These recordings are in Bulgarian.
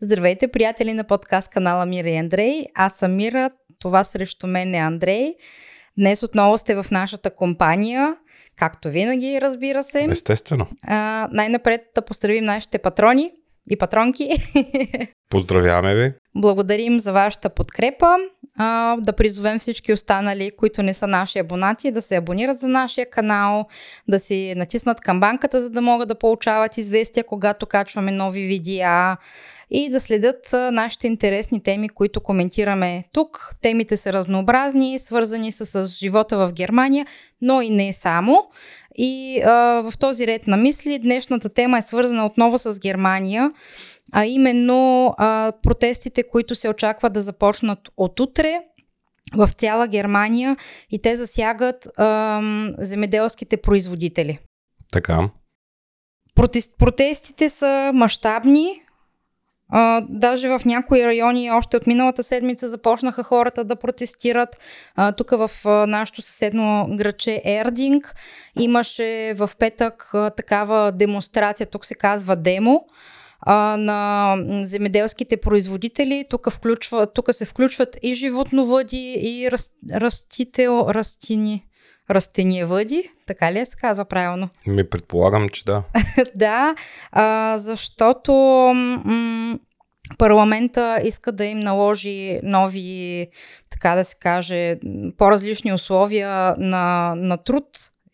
Здравейте, приятели на подкаст канала Мира и Андрей. Аз съм Мира, това срещу мен е Андрей. Днес отново сте в нашата компания, както винаги, разбира се. Естествено. А, най-напред да поздравим нашите патрони и патронки. Поздравяваме ви. Благодарим за вашата подкрепа. А, да призовем всички останали, които не са наши абонати, да се абонират за нашия канал, да си натиснат камбанката, за да могат да получават известия, когато качваме нови видеа и да следят нашите интересни теми, които коментираме тук. Темите са разнообразни, свързани са с живота в Германия, но и не само. И а, в този ред на мисли днешната тема е свързана отново с Германия а именно а, протестите, които се очаква да започнат от утре в цяла Германия и те засягат а, земеделските производители. Така. Протест, протестите са мащабни. А, даже в някои райони още от миналата седмица започнаха хората да протестират. А, тук в а, нашото съседно граче Ердинг имаше в петък а, такава демонстрация, тук се казва демо а, на земеделските производители. Тук, включва, тук се включват и животновъди, и раз, растител, растини, растениевъди, така ли се казва правилно? Ми предполагам, че да. да, а, защото м- парламента иска да им наложи нови, така да се каже, по-различни условия на, на труд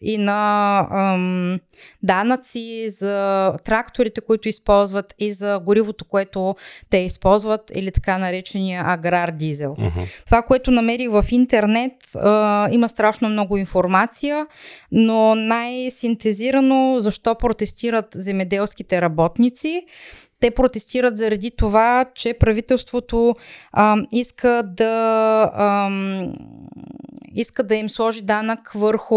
и на ам, данъци за тракторите, които използват и за горивото, което те използват или така наречения аграр дизел. Uh-huh. Това, което намерих в интернет, а, има страшно много информация, но най-синтезирано защо протестират земеделските работници те протестират заради това, че правителството а, иска да а, иска да им сложи данък върху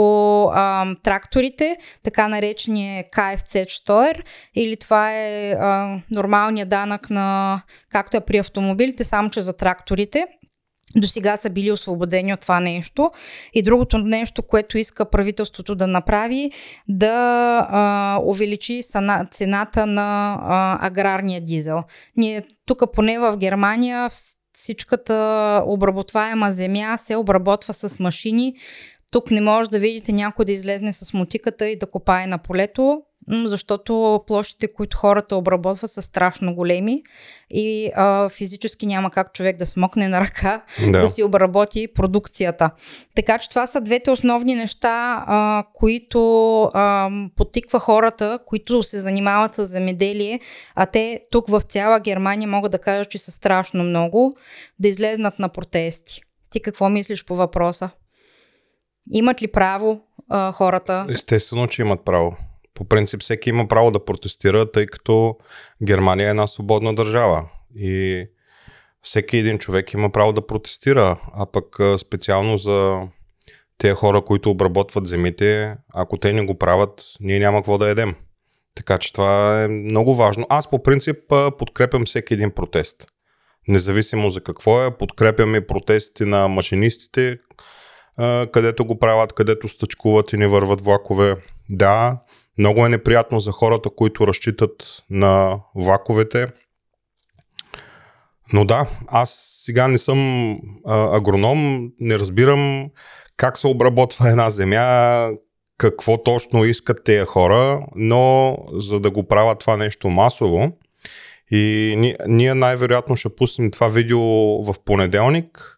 а, тракторите, така наречения КФЦ Штойер, или това е а, нормалният данък на, както е при автомобилите, само че за тракторите до сега са били освободени от това нещо. И другото нещо, което иска правителството да направи, да а, увеличи сана, цената на а, аграрния дизел. Ние тук поне в Германия всичката обработваема земя се обработва с машини. Тук не може да видите някой да излезне с мотиката и да копае на полето защото площите, които хората обработват са страшно големи и а, физически няма как човек да смокне на ръка да. да си обработи продукцията. Така че това са двете основни неща, а, които а, потиква хората, които се занимават с земеделие, а те тук в цяла Германия могат да кажат, че са страшно много, да излезнат на протести. Ти какво мислиш по въпроса? Имат ли право а, хората? Естествено, че имат право по принцип всеки има право да протестира, тъй като Германия е една свободна държава и всеки един човек има право да протестира, а пък специално за тези хора, които обработват земите, ако те не го правят, ние няма какво да едем. Така че това е много важно. Аз по принцип подкрепям всеки един протест. Независимо за какво е, подкрепям и протестите на машинистите, където го правят, където стъчкуват и не върват влакове. Да, много е неприятно за хората, които разчитат на влаковете. Но да, аз сега не съм а, агроном, не разбирам как се обработва една земя, какво точно искат тези хора, но за да го правят това нещо масово, и ние най-вероятно ще пуснем това видео в понеделник,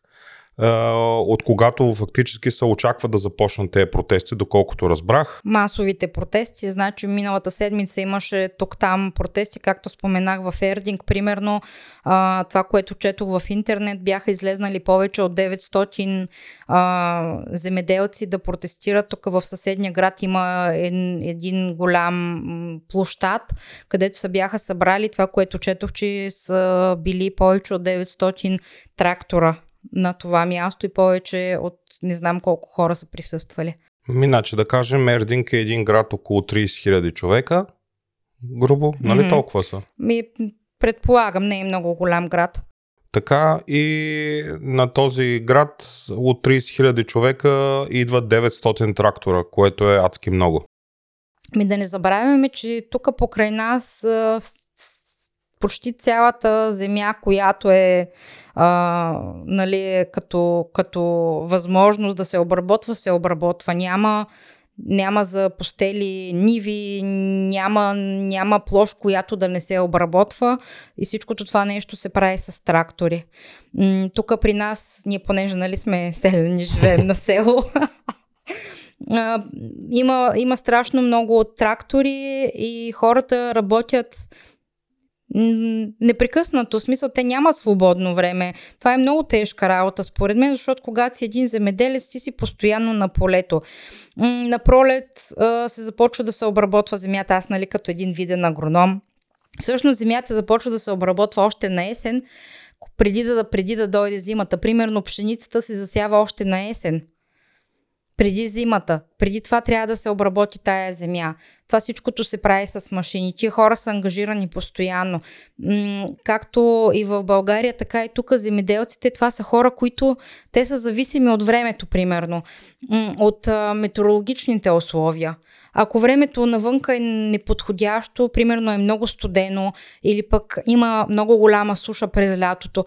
от когато фактически се очаква да започнат тези протести, доколкото разбрах. Масовите протести, значи миналата седмица имаше тук-там протести, както споменах в Ердинг, примерно това, което четох в интернет, бяха излезнали повече от 900 а, земеделци да протестират. Тук в съседния град има един голям площад, където се бяха събрали това, което четох, че са били повече от 900 трактора на това място и повече от не знам колко хора са присъствали. Миначе да кажем, Ердинг е един град около 30 000 човека. Грубо, нали mm-hmm. толкова са? Ми, предполагам, не е много голям град. Така и на този град от 30 000 човека идват 900 трактора, което е адски много. Ми да не забравяме, че тук покрай нас почти цялата земя, която е а, нали, като, като възможност да се обработва, се обработва. Няма, няма за постели ниви, няма, няма площ, която да не се обработва и всичкото това нещо се прави с трактори. Тук при нас, ние понеже нали сме селени, живеем на село, има, има страшно много трактори и хората работят непрекъснато. Смисъл, те няма свободно време. Това е много тежка работа, според мен, защото когато си един земеделец, ти си постоянно на полето. На пролет се започва да се обработва земята. Аз, нали, като един виден агроном, Всъщност земята започва да се обработва още на есен, преди да, преди да дойде зимата. Примерно пшеницата се засява още на есен преди зимата. Преди това трябва да се обработи тая земя. Това всичкото се прави с машини. Тия хора са ангажирани постоянно. М- както и в България, така и тук земеделците, това са хора, които те са зависими от времето, примерно. М- от а, метеорологичните условия. Ако времето навънка е неподходящо, примерно е много студено или пък има много голяма суша през лятото,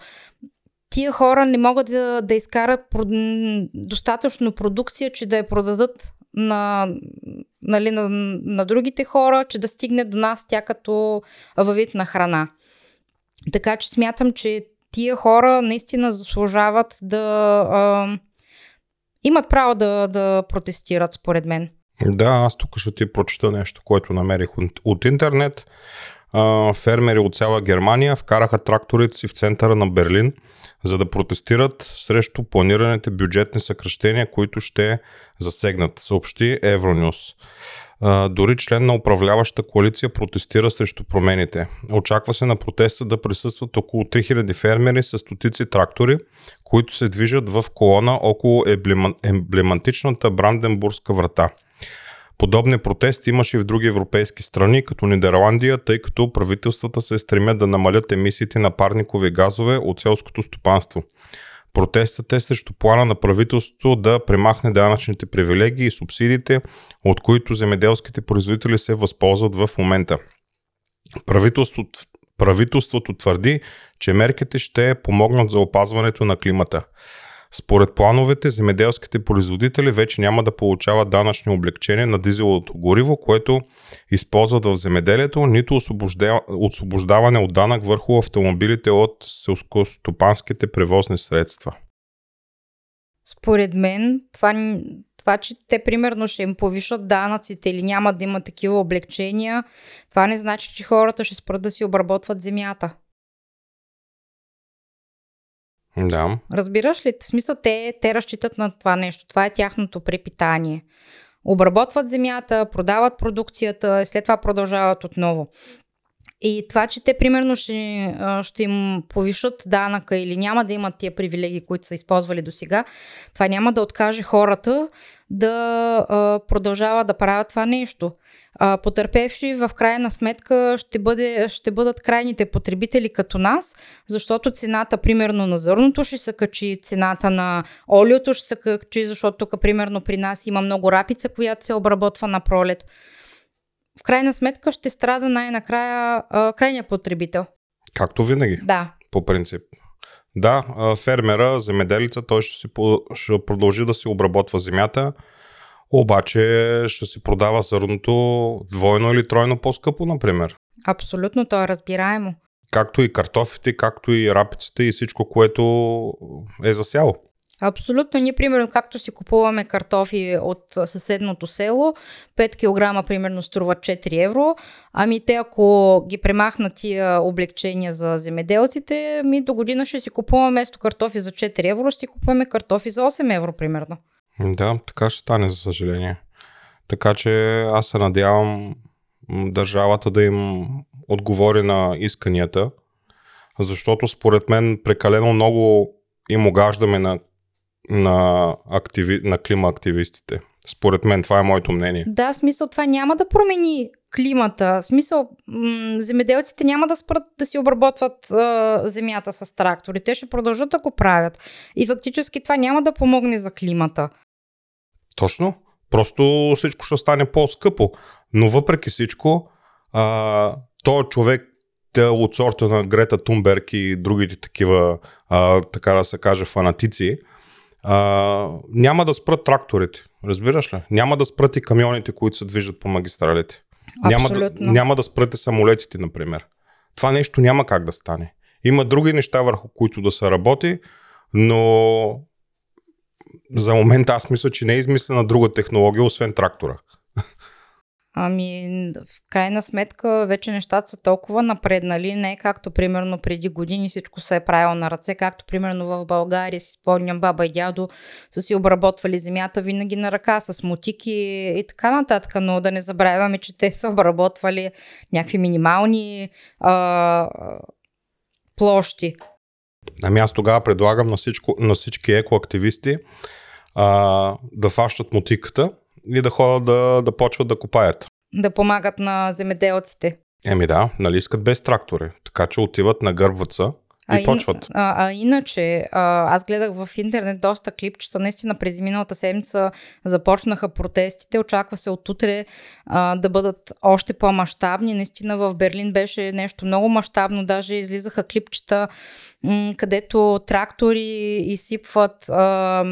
тия хора не могат да, да изкарат достатъчно продукция, че да я продадат на, нали, на, на другите хора, че да стигне до нас тя като във вид на храна. Така че смятам, че тия хора наистина заслужават да а, имат право да, да протестират, според мен. Да, аз тук ще ти прочета нещо, което намерих от, от интернет. А, фермери от цяла Германия вкараха тракторите си в центъра на Берлин – за да протестират срещу планираните бюджетни съкръщения, които ще засегнат, съобщи Евронюс. Дори член на управляваща коалиция протестира срещу промените. Очаква се на протеста да присъстват около 3000 фермери с стотици трактори, които се движат в колона около емблематичната Бранденбургска врата – Подобни протести имаше и в други европейски страни, като Нидерландия, тъй като правителствата се стремят да намалят емисиите на парникови газове от селското стопанство. Протестът е срещу плана на правителството да премахне данъчните привилегии и субсидиите, от които земеделските производители се възползват в момента. Правителството, правителството твърди, че мерките ще помогнат за опазването на климата. Според плановете, земеделските производители вече няма да получават данъчни облегчения на дизеловото гориво, което използват в земеделието, нито освобождаване от данък върху автомобилите от селскостопанските превозни средства. Според мен, това, това, че те примерно ще им повишат данъците или няма да има такива облегчения, това не значи, че хората ще спрат да си обработват земята. Да. Разбираш ли? В смисъл, те, те разчитат на това нещо. Това е тяхното препитание. Обработват земята, продават продукцията, след това продължават отново. И това, че те примерно ще, ще им повишат данъка или няма да имат тия привилегии, които са използвали до сега, това няма да откаже хората да а, продължават да правят това нещо. Потърпевши в крайна сметка ще, бъде, ще бъдат крайните потребители като нас, защото цената примерно на зърното ще се качи, цената на олиото ще се качи, защото тук примерно при нас има много рапица, която се обработва на пролет в крайна сметка ще страда най-накрая а, крайния потребител. Както винаги. Да. По принцип. Да, фермера, земеделица, той ще, си, ще продължи да си обработва земята, обаче ще си продава зърното двойно или тройно по-скъпо, например. Абсолютно, то е разбираемо. Както и картофите, както и рапиците и всичко, което е засяло. Абсолютно. Ние, примерно, както си купуваме картофи от съседното село, 5 кг примерно струва 4 евро, ами те ако ги премахнат тия облегчения за земеделците, ми до година ще си купуваме вместо картофи за 4 евро, ще си купуваме картофи за 8 евро примерно. Да, така ще стане, за съжаление. Така че аз се надявам държавата да им отговори на исканията, защото според мен прекалено много им огаждаме на на, активи... на климаактивистите. Според мен това е моето мнение. Да, в смисъл това няма да промени климата. В смисъл, м- земеделците няма да спрат да си обработват а, земята с трактори. Те ще продължат да го правят. И фактически това няма да помогне за климата. Точно. Просто всичко ще стане по-скъпо. Но въпреки всичко, а, то човек те от сорта на Грета Тунберг и другите такива, а, така да се каже, фанатици, а, няма да спрат тракторите. Разбираш ли? Няма да спрат и камионите, които се движат по магистралите. Няма да, няма да спрат и самолетите, например. Това нещо няма как да стане. Има други неща, върху които да се работи, но за момента аз мисля, че не е измислена друга технология, освен трактора. Ами, в крайна сметка, вече нещата са толкова напреднали, не както примерно преди години всичко се е правило на ръце, както примерно в България си спомням баба и дядо са си обработвали земята винаги на ръка с мотики и така нататък, но да не забравяме, че те са обработвали някакви минимални а, площи. Ами аз тогава предлагам на, всичко, на всички екоактивисти а, да фащат мотиката и да ходят да, да почват да копаят. Да помагат на земеделците. Еми да, нали искат без трактори. Така че отиват на гърбваца и а почват. а, а иначе, а, аз гледах в интернет доста клипчета, наистина през миналата седмица започнаха протестите, очаква се от утре а, да бъдат още по-масштабни. Наистина в Берлин беше нещо много мащабно, даже излизаха клипчета, м- където трактори изсипват а,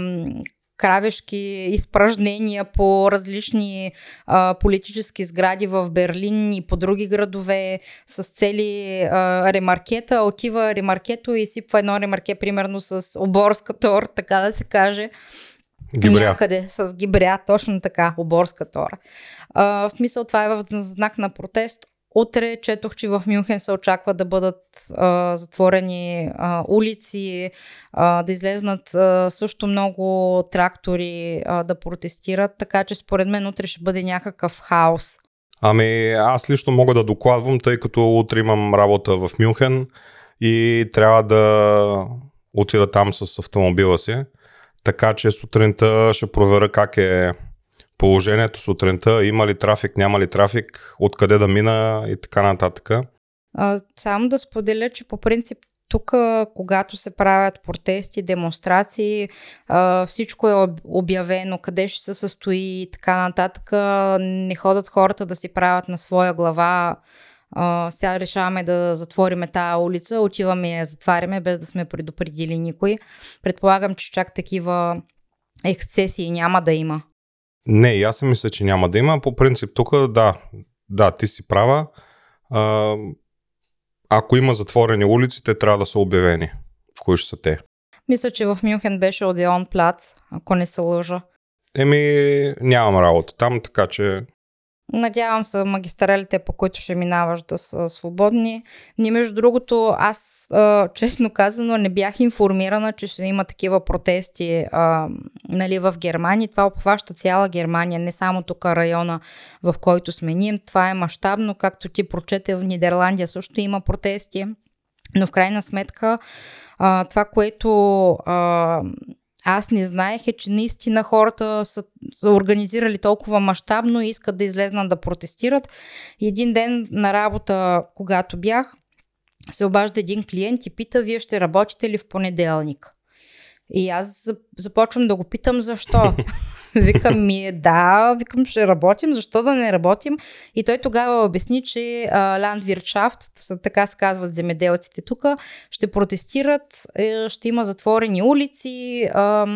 кравешки изпражнения по различни а, политически сгради в Берлин и по други градове с цели а, ремаркета. Отива ремаркето и сипва едно ремарке, примерно с оборска тор, така да се каже. Гибря. Някъде с гибря, точно така, оборска тора. А, в смисъл това е в знак на протест. Утре четох, че в Мюнхен се очаква да бъдат а, затворени а, улици, а, да излезнат а, също много трактори а, да протестират, така че според мен утре ще бъде някакъв хаос. Ами аз лично мога да докладвам, тъй като утре имам работа в Мюнхен и трябва да отида там с автомобила си. Така че сутринта ще проверя как е положението сутринта, има ли трафик, няма ли трафик, откъде да мина и така нататък. Само да споделя, че по принцип тук, когато се правят протести, демонстрации, всичко е обявено, къде ще се състои и така нататък. Не ходят хората да си правят на своя глава. Сега решаваме да затвориме тази улица, отиваме я затваряме, без да сме предупредили никой. Предполагам, че чак такива ексцесии няма да има. Не, и аз си мисля, че няма да има. По принцип тук, да, да, ти си права. А, ако има затворени улици, те трябва да са обявени. В кои ще са те? Мисля, че в Мюнхен беше Одеон плац, ако не се лъжа. Еми, нямам работа там, така че Надявам се магистралите, по които ще минаваш да са свободни. Ни между другото, аз честно казано не бях информирана, че ще има такива протести нали, в Германия. Това обхваща цяла Германия, не само тук района, в който сме ние. Това е мащабно, както ти прочете в Нидерландия също има протести. Но в крайна сметка, това, което аз не знаех е, че наистина хората са организирали толкова мащабно и искат да излезнат да протестират. Един ден на работа, когато бях, се обажда един клиент и пита, вие ще работите ли в понеделник? И аз започвам да го питам защо. Викам ми, да, викам, ще работим, защо да не работим? И той тогава обясни, че Ландвирчафт, така се казват земеделците тук, ще протестират, е, ще има затворени улици а,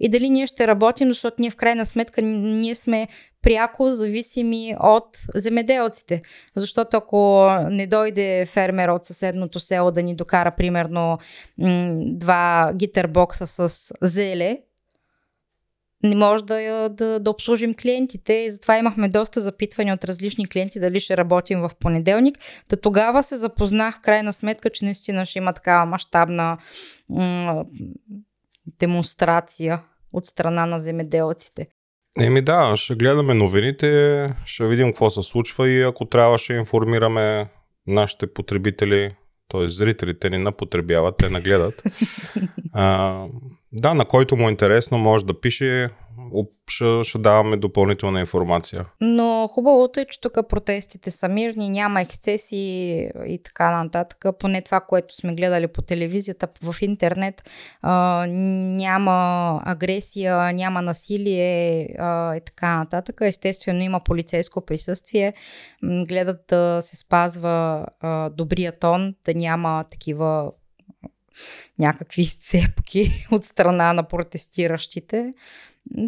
и дали ние ще работим, защото ние в крайна сметка ние сме пряко зависими от земеделците. Защото ако не дойде фермер от съседното село да ни докара примерно м- два гитърбокса с зеле, не може да, да, да обслужим клиентите и затова имахме доста запитвания от различни клиенти дали ще работим в понеделник. Та тогава се запознах крайна сметка, че наистина ще има такава мащабна м- демонстрация от страна на земеделците. Еми да, ще гледаме новините, ще видим какво се случва и ако трябва ще информираме нашите потребители, т.е. зрителите ни напотребяват, те нагледат. а, Да, на който му е интересно, може да пише ще, ще даваме допълнителна информация. Но хубавото е, че тук протестите са мирни, няма ексцеси и така нататък. Поне това, което сме гледали по телевизията, в интернет, а, няма агресия, няма насилие а, и така нататък. Естествено има полицейско присъствие. Гледат да се спазва а, добрия тон, да няма такива някакви цепки от страна на протестиращите.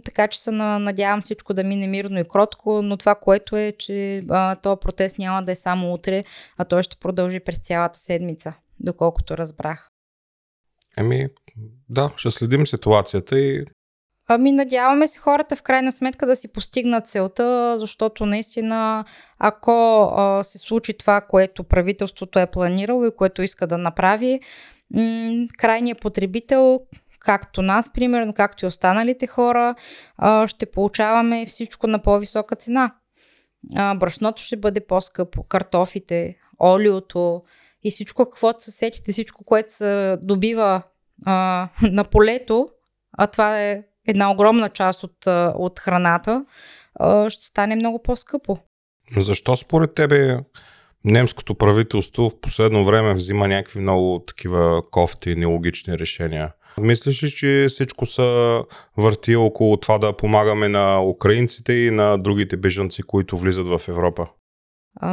Така че се надявам всичко да мине мирно и кротко, но това, което е, че а, този протест няма да е само утре, а той ще продължи през цялата седмица, доколкото разбрах. Еми, да, ще следим ситуацията и Ами надяваме се хората в крайна сметка да си постигнат целта, защото наистина ако а, се случи това, което правителството е планирало и което иска да направи, м- крайният потребител както нас, примерно, както и останалите хора, ще получаваме всичко на по-висока цена. Брашното ще бъде по-скъпо, картофите, олиото и всичко, каквото се сетите, всичко, което се добива а, на полето, а това е една огромна част от, от храната, а, ще стане много по-скъпо. Защо според тебе немското правителство в последно време взима някакви много такива кофти нелогични решения? Мислиш ли, че всичко са върти около това да помагаме на украинците и на другите бежанци, които влизат в Европа?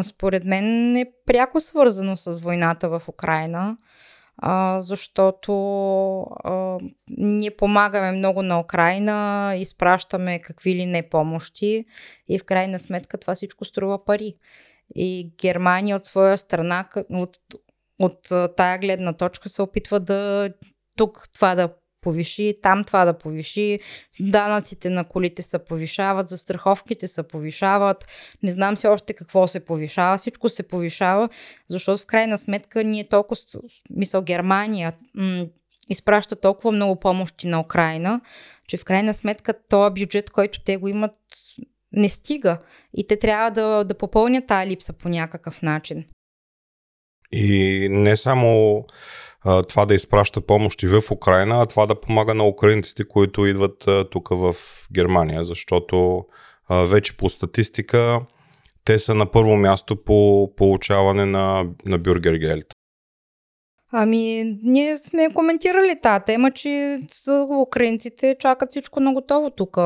Според мен е пряко свързано с войната в Украина, защото ние помагаме много на Украина, изпращаме какви ли не помощи и в крайна сметка това всичко струва пари. И Германия от своя страна, от, от тая гледна точка се опитва да тук това да повиши, там това да повиши, данъците на колите се повишават, застраховките се повишават, не знам си още какво се повишава, всичко се повишава, защото в крайна сметка ние толкова, мисъл Германия, м- изпраща толкова много помощи на Украина, че в крайна сметка този бюджет, който те го имат, не стига и те трябва да, да попълнят тази липса по някакъв начин. И не само а, това да изпраща помощи в Украина, а това да помага на украинците, които идват а, тук в Германия, защото а, вече по статистика те са на първо място по получаване на, на бюргергелт. Ами, ние сме коментирали тази тема, че украинците чакат всичко на готово тук.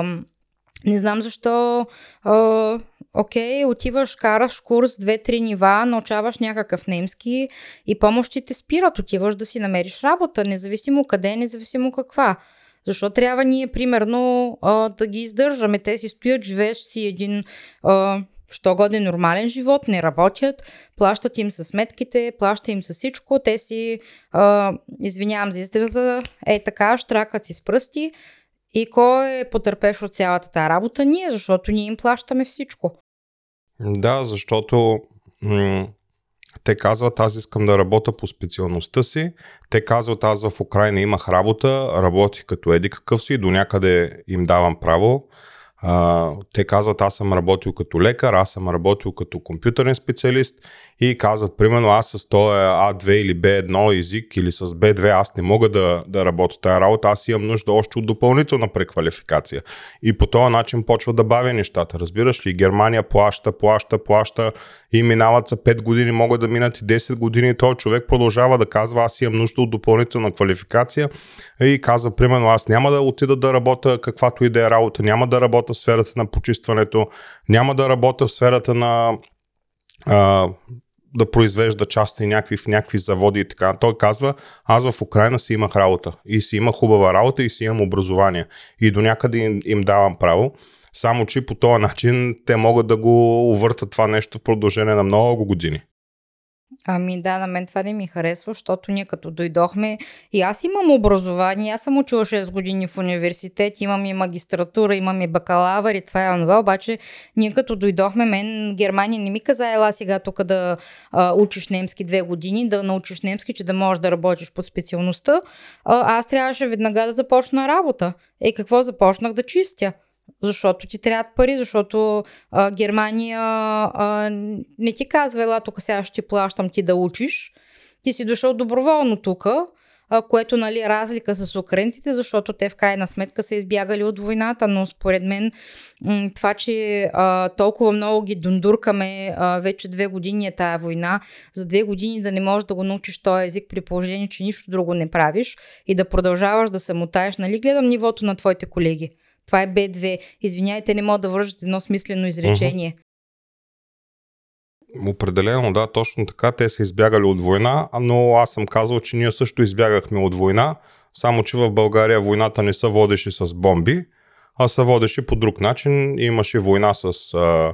Не знам защо а, окей, отиваш, караш курс, две-три нива, научаваш някакъв немски и помощите спират. Отиваш да си намериш работа, независимо къде, независимо каква. Защо трябва ние, примерно, а, да ги издържаме? Те си стоят, живееш си един а, що годе нормален живот, не работят, плащат им със сметките, плащат им със всичко, те си, а, извинявам за израза, е така, штракат си с пръсти, и кой е потърпеш от цялата тази работа? Ние, защото ние им плащаме всичко. Да, защото м- те казват, аз искам да работя по специалността си. Те казват, аз в Украина имах работа, работих като еди какъв си, до някъде им давам право. А, те казват, аз съм работил като лекар, аз съм работил като компютърен специалист и казват, примерно, аз с този А2 или B1 език или с B2, аз не мога да, да работя тази работа, аз имам нужда още от допълнителна преквалификация. И по този начин почва да бавя нещата. Разбираш ли, Германия плаща, плаща, плаща и минават за 5 години, могат да минат и 10 години. Този човек продължава да казва, аз имам нужда от допълнителна квалификация и казва, примерно, аз няма да отида да работя каквато и да е работа, няма да работя в сферата на почистването, няма да работя в сферата на а, да произвежда части някакви, в някакви заводи и така. Той казва, аз в Украина си имах работа и си има хубава работа и си имам образование и до някъде им, им давам право. Само, че по този начин те могат да го увъртат това нещо в продължение на много години. Ами да, на мен това не ми харесва, защото ние като дойдохме и аз имам образование, аз съм учила 6 години в университет, имам и магистратура, имам и бакалавър и това е това, обаче ние като дойдохме, мен Германия не ми каза, ела сега тук да а, учиш немски две години, да научиш немски, че да можеш да работиш по специалността. А, аз трябваше веднага да започна работа. Е, какво започнах да чистя? Защото ти трябват пари, защото а, Германия а, не ти казва, ела тук сега ще ти плащам ти да учиш. Ти си дошъл доброволно тук, което нали, е разлика с украинците, защото те в крайна сметка са избягали от войната, но според мен това, че а, толкова много ги дундуркаме, а, вече две години е тая война, за две години да не можеш да го научиш този език при положение, че нищо друго не правиш и да продължаваш да се мутаеш, нали, гледам нивото на твоите колеги. Това е Б2. Извиняйте, не мога да вържат едно смислено изречение. Определено, да, точно така. Те са избягали от война, но аз съм казал, че ние също избягахме от война, само че в България войната не се водеше с бомби, а се водеше по друг начин. Имаше война с а,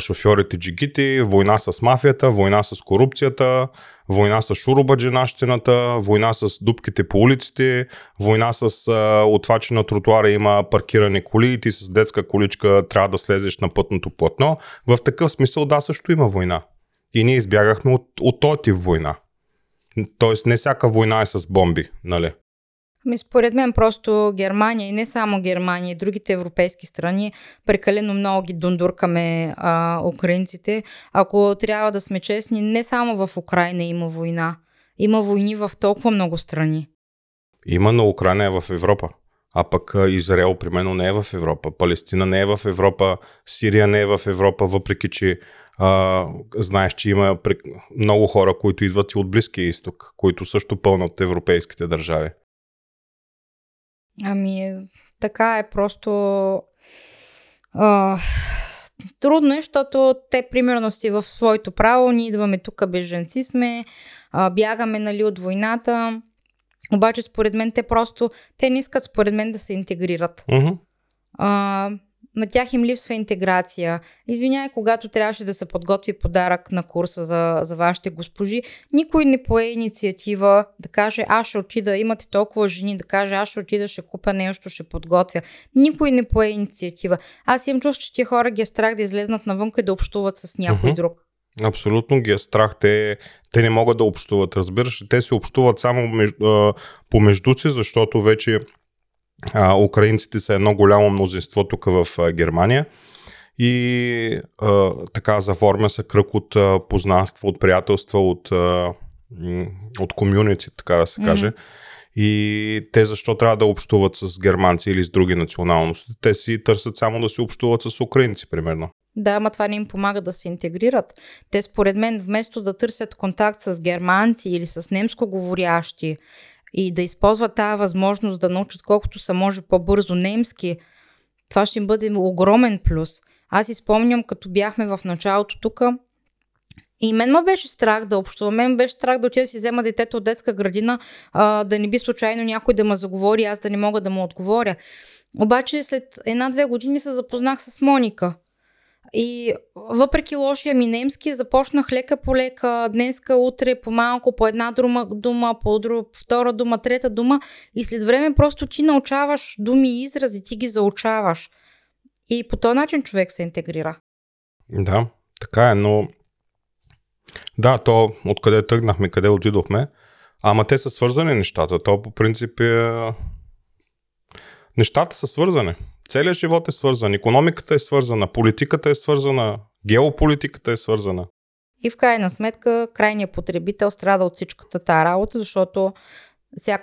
шофьорите джигити, война с мафията, война с корупцията, война с шурубаджинащината, война с дупките по улиците, война с а, от това, че на тротуара има паркирани коли и ти с детска количка трябва да слезеш на пътното платно. В такъв смисъл да, също има война. И ние избягахме от, от този тип война. Тоест не всяка война е с бомби, нали? Ми, според мен просто Германия и не само Германия, и другите европейски страни прекалено много ги дундуркаме а, украинците. Ако трябва да сме честни, не само в Украина има война. Има войни в толкова много страни. Има, но Украина е в Европа. А пък Израел, примерно, не е в Европа. Палестина не е в Европа. Сирия не е в Европа, въпреки че а, знаеш, че има много хора, които идват и от Близкия изток, които също пълнат европейските държави. Ами, така е просто... А, трудно е, защото те примерно си в своето право, ние идваме тук, беженци сме, а, бягаме нали, от войната, обаче според мен те просто, те не искат според мен да се интегрират. Uh-huh. А, на тях им липсва интеграция. Извинявай, когато трябваше да се подготви подарък на курса за, за вашите госпожи, никой не пое инициатива да каже аз ще отида, имате толкова жени, да каже аз ще отида, ще купя нещо, ще подготвя. Никой не пое инициатива. Аз имам чувство, че тия хора ги е страх да излезнат навън и да общуват с някой uh-huh. друг. Абсолютно ги е страх. Те, те не могат да общуват, разбираш. Те се общуват само между, помежду си, защото вече а, украинците са едно голямо мнозинство тук в а, Германия и а, така заформя се кръг от а, познанство, от приятелства, от, а, от комюнити, така да се каже. Mm-hmm. И те защо трябва да общуват с германци или с други националности? Те си търсят само да се общуват с украинци, примерно. Да, ама това не им помага да се интегрират. Те според мен вместо да търсят контакт с германци или с немско говорящи и да използват тази възможност да научат колкото са може по-бързо немски, това ще им бъде огромен плюс. Аз изпомням, като бяхме в началото тук, и мен ме беше страх да общувам. Мен беше страх да отида да си взема детето от детска градина, да не би случайно някой да ме заговори, аз да не мога да му отговоря. Обаче след една-две години се запознах с Моника. И въпреки лошия ми немски, започнах лека по лека, днеска, утре, по малко, по една дума, дума по друг, втора дума, трета дума и след време просто ти научаваш думи и изрази, ти ги заучаваш. И по този начин човек се интегрира. Да, така е, но да, то откъде тръгнахме, къде отидохме, ама те са свързани нещата. То по принцип е... Нещата са свързани. Целият живот е свързан. Економиката е свързана, политиката е свързана, геополитиката е свързана. И в крайна сметка, крайният потребител страда от всичката тази работа, защото сега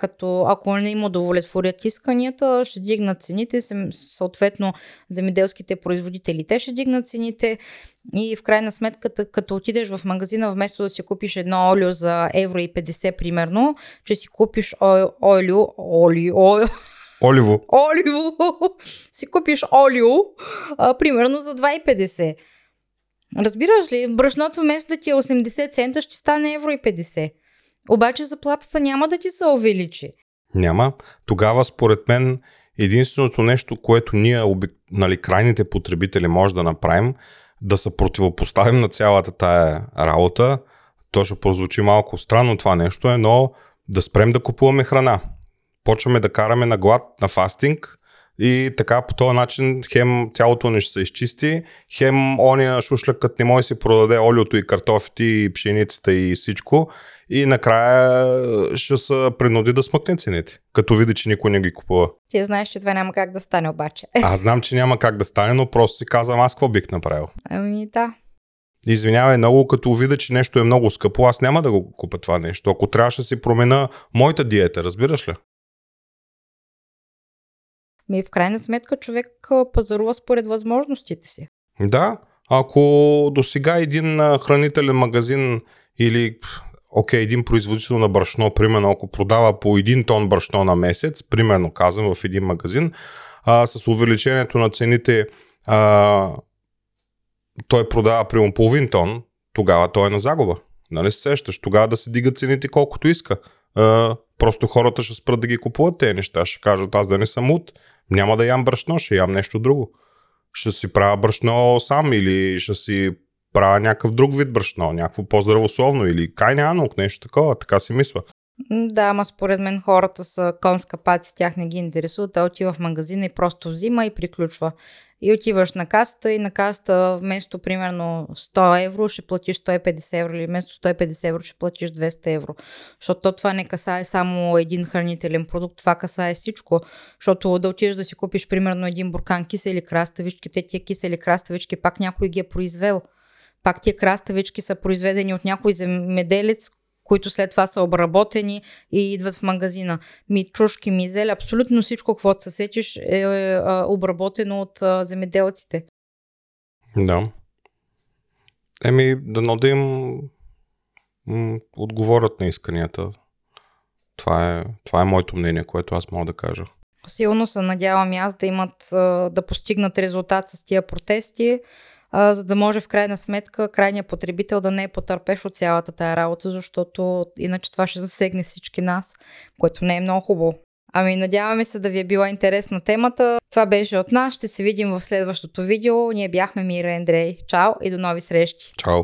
ако не им удовлетворят исканията, ще дигнат цените, съответно земеделските производители те ще дигнат цените и в крайна сметка като отидеш в магазина вместо да си купиш едно олио за евро и 50 примерно, че си купиш олио, олио, олио, Оливо. Оливо. си купиш олио, а, примерно за 2,50. Разбираш ли, брашното вместо да ти е 80 цента, ще стане евро и 50. Обаче заплатата няма да ти се увеличи. Няма. Тогава, според мен, единственото нещо, което ние, нали, крайните потребители, може да направим, да се противопоставим на цялата тая работа. То ще прозвучи малко странно това нещо е, но да спрем да купуваме храна почваме да караме на глад, на фастинг и така по този начин хем тялото ни ще се изчисти, хем ония шушлякът не може да си продаде олиото и картофите и пшеницата и всичко и накрая ще се принуди да смъкне цените, като види, че никой не ги купува. Ти знаеш, че това няма как да стане обаче. Аз знам, че няма как да стане, но просто си казвам аз какво бих направил. Ами да. Извинявай, много като видя, че нещо е много скъпо, аз няма да го купя това нещо. Ако трябваше да си промена моята диета, разбираш ли? Ми в крайна сметка човек пазарува според възможностите си. Да, ако до сега един хранителен магазин или окей, okay, един производител на брашно, примерно, ако продава по един тон брашно на месец, примерно казвам в един магазин, а, с увеличението на цените а, той продава примерно половин тон, тогава той е на загуба. Нали се сещаш? Тогава да се дига цените колкото иска. А, просто хората ще спрат да ги купуват тези неща. Ще кажат, аз да не съм от. Няма да ям брашно, ще ям нещо друго. Ще си правя брашно сам или ще си правя някакъв друг вид брашно, някакво по-здравословно или кай наук, нещо такова, така си мисля. Да, ама според мен хората са конска паци, тях не ги интересува. Той отива в магазина и просто взима и приключва. И отиваш на касата и на касата вместо примерно 100 евро ще платиш 150 евро или вместо 150 евро ще платиш 200 евро. Защото това не касае само един хранителен продукт, това касае всичко. Защото да отидеш да си купиш примерно един буркан кисели краставички, те тия кисели краставички пак някой ги е произвел. Пак тия краставички са произведени от някой земеделец, които след това са обработени и идват в магазина. Ми, чушки, мизели, абсолютно всичко, каквото се сетиш, е, е обработено от е, земеделците. Да. Еми, дано да им м- отговорят на исканията. Това е, това е моето мнение, което аз мога да кажа. Силно се надявам и аз да имат, да постигнат резултат с тия протести за да може в крайна сметка крайният потребител да не е потърпеш от цялата тая работа, защото иначе това ще засегне всички нас, което не е много хубаво. Ами надяваме се да ви е била интересна темата. Това беше от нас. Ще се видим в следващото видео. Ние бяхме Мира Андрей. Чао и до нови срещи. Чао.